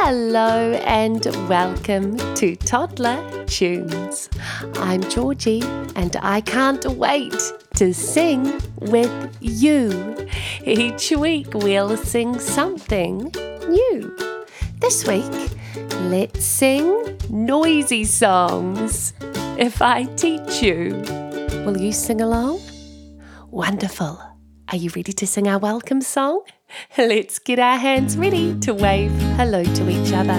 Hello and welcome to Toddler Tunes. I'm Georgie and I can't wait to sing with you. Each week we'll sing something new. This week, let's sing noisy songs. If I teach you, will you sing along? Wonderful. Are you ready to sing our welcome song? Let's get our hands ready to wave hello to each other.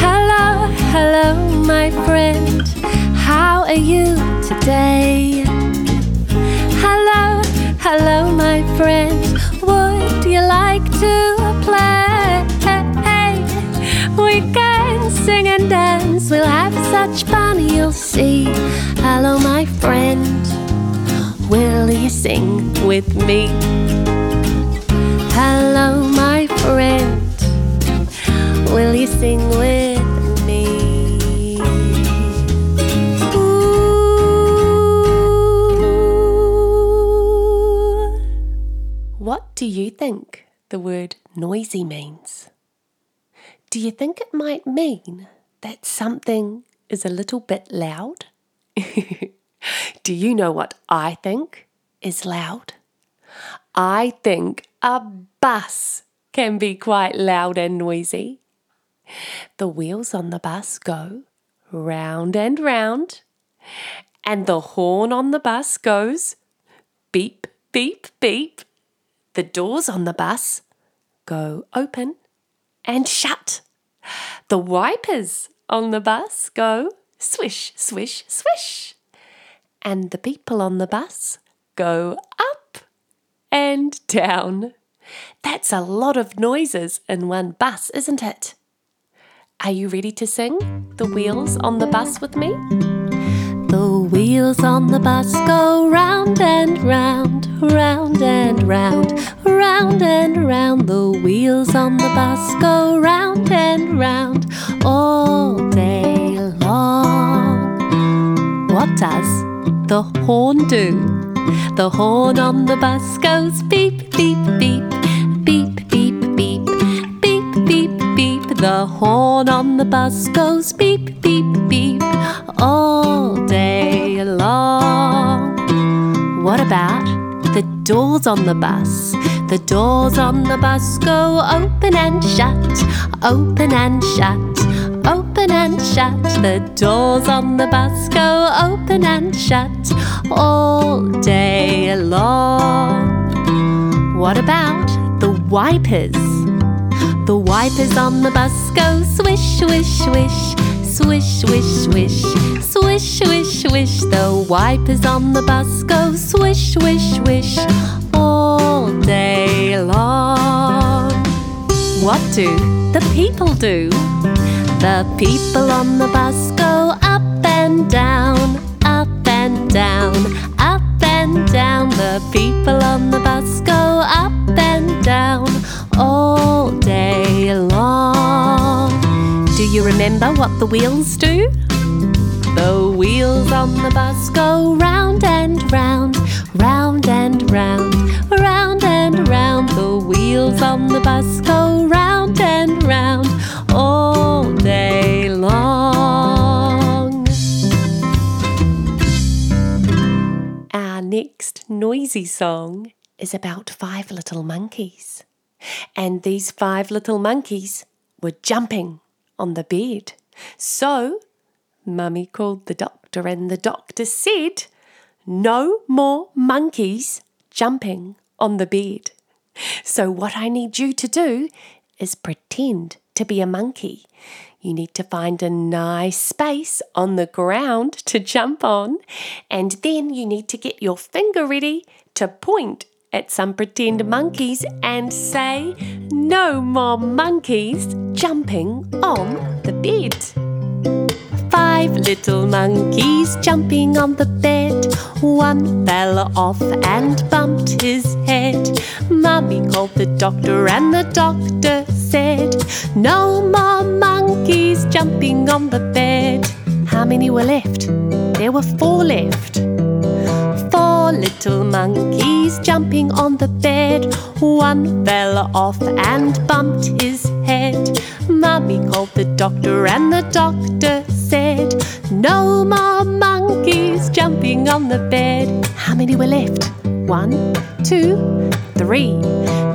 Hello, hello, my friend. How are you today? Hello, hello, my friend. Would you like to play? We can sing and dance. We'll have such fun, you'll see. Hello, my friend. Will you sing with me? Hello, my friend. Will you sing with me? Ooh. What do you think the word noisy means? Do you think it might mean that something is a little bit loud? do you know what I think is loud? I think a bus can be quite loud and noisy. The wheels on the bus go round and round, and the horn on the bus goes beep, beep, beep. The doors on the bus go open and shut. The wipers on the bus go swish, swish, swish. And the people on the bus go up and down. That's a lot of noises in one bus, isn't it? Are you ready to sing the wheels on the bus with me? The wheels on the bus go round and round, round and round, round and round. The wheels on the bus go round and round all day long. What does the horn do? The horn on the bus goes beep, beep, beep, beep, beep, beep, beep, beep, beep. The horn on the bus goes beep, beep, beep all day long. What about the doors on the bus? The doors on the bus go open and shut, open and shut, and shut. The doors on the bus go open and shut all day long. What about the wipers? The wipers on the bus go swish, swish, swish swish, swish, swish, swish, swish, swish. The wipers on the bus go swish, swish, swish all day long. What do the people do? The people on the bus go up and down, up and down, up and down. The people on the bus go up and down all day long. Do you remember what the wheels do? The wheels on the bus go round and round, round and round, round and round. The wheels on the bus go round and round all next noisy song is about five little monkeys. And these five little monkeys were jumping on the bed. So, Mummy called the doctor, and the doctor said, No more monkeys jumping on the bed. So, what I need you to do is pretend to be a monkey. You need to find a nice space on the ground to jump on, and then you need to get your finger ready to point at some pretend monkeys and say, No more monkeys jumping on the bed. Five little monkeys jumping on the bed. One fell off and bumped his head. Mummy called the doctor, and the doctor said, No more monkeys jumping on the bed. How many were left? There were four left. Four little monkeys jumping on the bed. One fell off and bumped his head. Mummy called the doctor, and the doctor said, No more monkeys jumping on the bed. How many were left? One, two, three.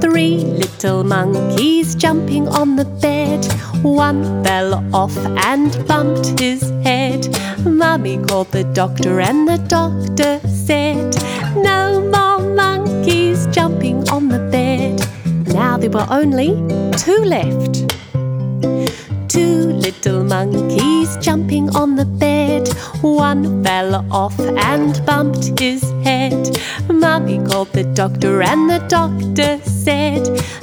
Three little monkeys jumping on the bed. One fell off and bumped his head. Mummy called the doctor, and the doctor said, No more monkeys jumping on the bed. Now there were only two left. Two little monkeys jumping on the bed. One fell off and bumped his head. Mummy called the doctor, and the doctor said,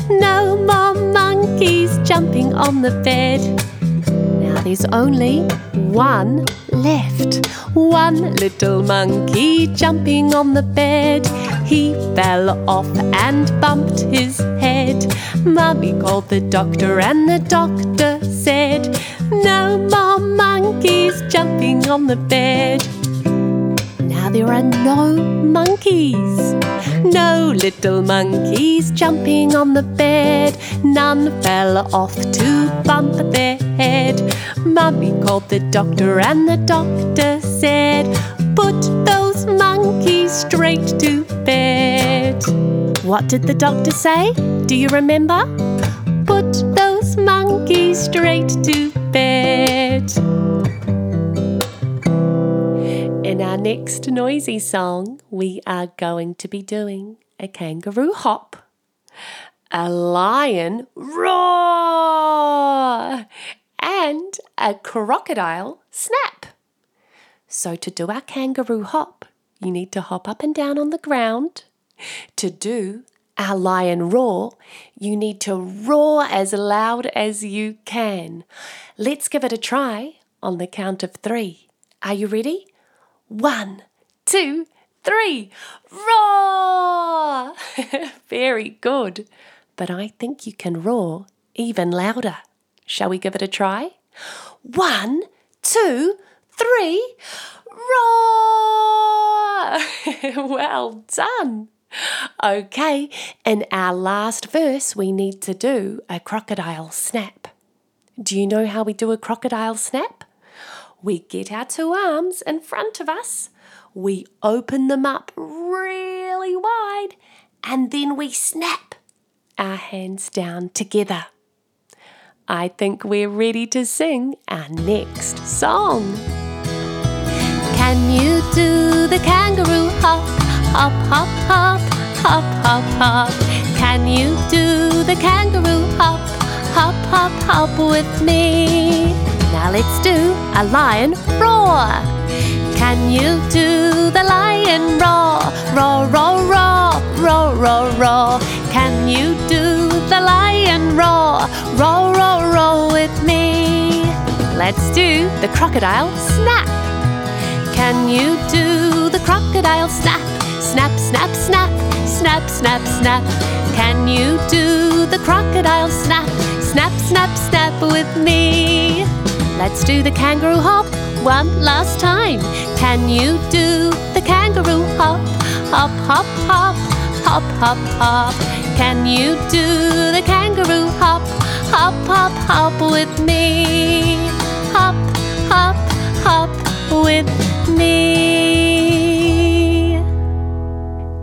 No more monkeys jumping on the bed. Now there's only one left. One little monkey jumping on the bed. He fell off and bumped his head. Mummy called the doctor, and the doctor said, No more monkeys jumping on the bed. Now there are no monkeys. No little monkeys jumping on the bed. None fell off to bump their head. Mummy called the doctor, and the doctor said, Put those monkeys straight to bed. What did the doctor say? Do you remember? Put those monkeys straight to bed. In our next noisy song, we are going to be doing a kangaroo hop, a lion roar, and a crocodile snap. So, to do our kangaroo hop, you need to hop up and down on the ground. To do our lion roar, you need to roar as loud as you can. Let's give it a try on the count of three. Are you ready? One, two, three. Roar! Very good. But I think you can roar even louder. Shall we give it a try? One, two, three. Roar! well done. Okay, in our last verse, we need to do a crocodile snap. Do you know how we do a crocodile snap? We get our two arms in front of us, we open them up really wide, and then we snap our hands down together. I think we're ready to sing our next song. Can you do the kangaroo hop, hop, hop, hop, hop, hop, hop? Can you do the kangaroo hop, hop, hop, hop with me? Let's do a lion roar. Can you do the lion roar? Roar, roar, roar, roar, roar, roar. Can you do the lion roar? Roar, roar, roar with me. Let's do the crocodile snap. Can you do the crocodile snap? Snap, snap, snap, snap, snap, snap. Can you do the crocodile snap? Snap, snap, snap with me. Let's do the kangaroo hop one last time. Can you do the kangaroo hop? Hop, hop, hop, hop, hop, hop. Can you do the kangaroo hop? Hop, hop, hop with me. Hop, hop, hop with me.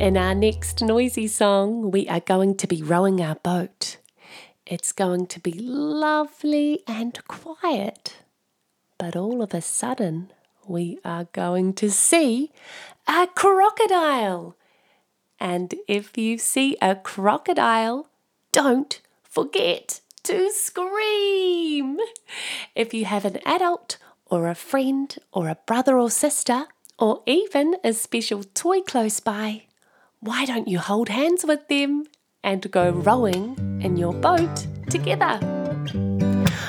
In our next noisy song, we are going to be rowing our boat. It's going to be lovely and quiet. But all of a sudden, we are going to see a crocodile. And if you see a crocodile, don't forget to scream. If you have an adult or a friend or a brother or sister, or even a special toy close by, why don't you hold hands with them and go rowing in your boat together?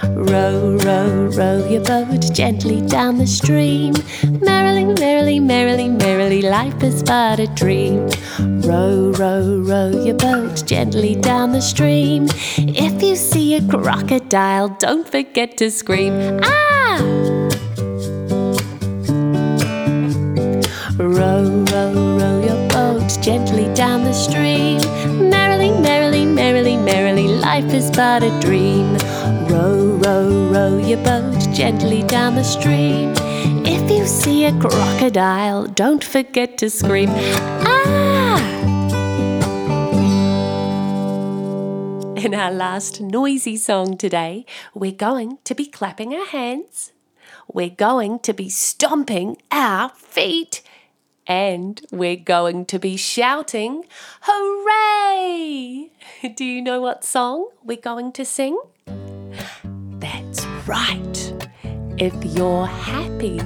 Row, row, row your boat gently down the stream. Merrily, merrily, merrily, merrily, life is but a dream. Row, row, row your boat gently down the stream. If you see a crocodile, don't forget to scream. Ah! Row, row, row your boat gently down the stream. Merrily, life is but a dream. Row, row, row your boat gently down the stream. If you see a crocodile, don't forget to scream. Ah! In our last noisy song today, we're going to be clapping our hands. We're going to be stomping our feet. And we're going to be shouting, Hooray! Do you know what song we're going to sing? That's right. If you're happy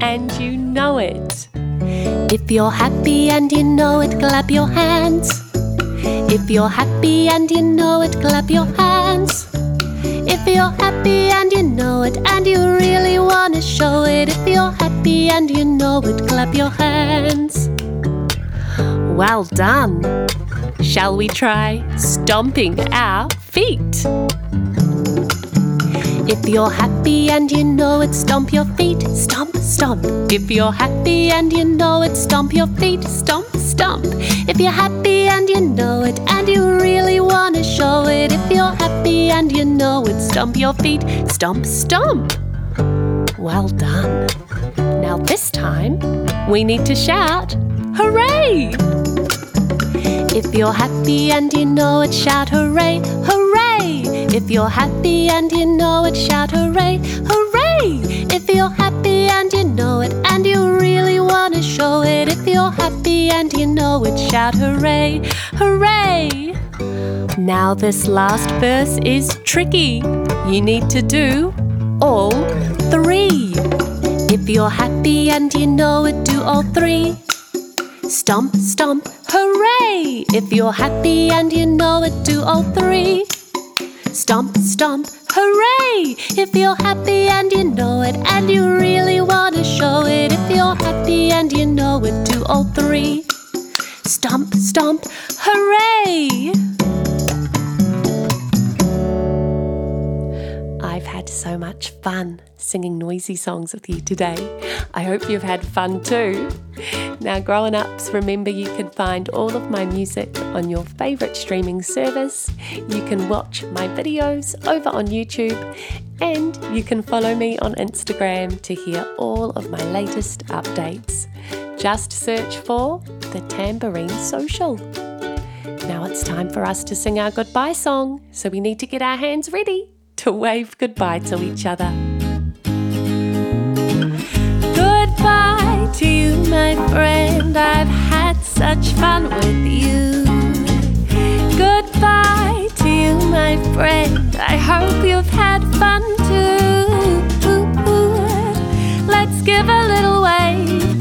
and you know it. If you're happy and you know it, clap your hands. If you're happy and you know it, clap your hands. If you're happy and you know it, and you really want to show it, if you're happy and you know it, clap your hands. Well done. Shall we try stomping our feet? If you're happy and you know it, stomp your feet, stomp, stomp. If you're happy and you know it, stomp your feet, stomp, If you're happy and you know it, and you really want to show it, if you're happy and you know it, stomp your feet, stomp, stomp. Well done. Now, this time, we need to shout, Hooray! If you're happy and you know it, shout hooray, hooray! If you're happy and you know it, shout hooray, hooray! If you're happy and you know it, show it, if you're happy and you know it, shout hooray, hooray! Now, this last verse is tricky. You need to do all three. If you're happy and you know it, do all three. Stomp, stomp, hooray! If you're happy and you know it, do all three. Stomp, stomp, hooray! If you're happy and you know it, and you really want to show it, if you're happy and you know it, do all three. Stomp, stomp, hooray! I've had so much fun singing noisy songs with you today. I hope you've had fun too. Now, grown ups, remember you can find all of my music on your favourite streaming service. You can watch my videos over on YouTube, and you can follow me on Instagram to hear all of my latest updates. Just search for the Tambourine Social. Now it's time for us to sing our goodbye song, so we need to get our hands ready to wave goodbye to each other. Goodbye to you, my friend. I've had such fun with you. Goodbye to you, my friend. I hope you've had fun too. Let's give a little wave.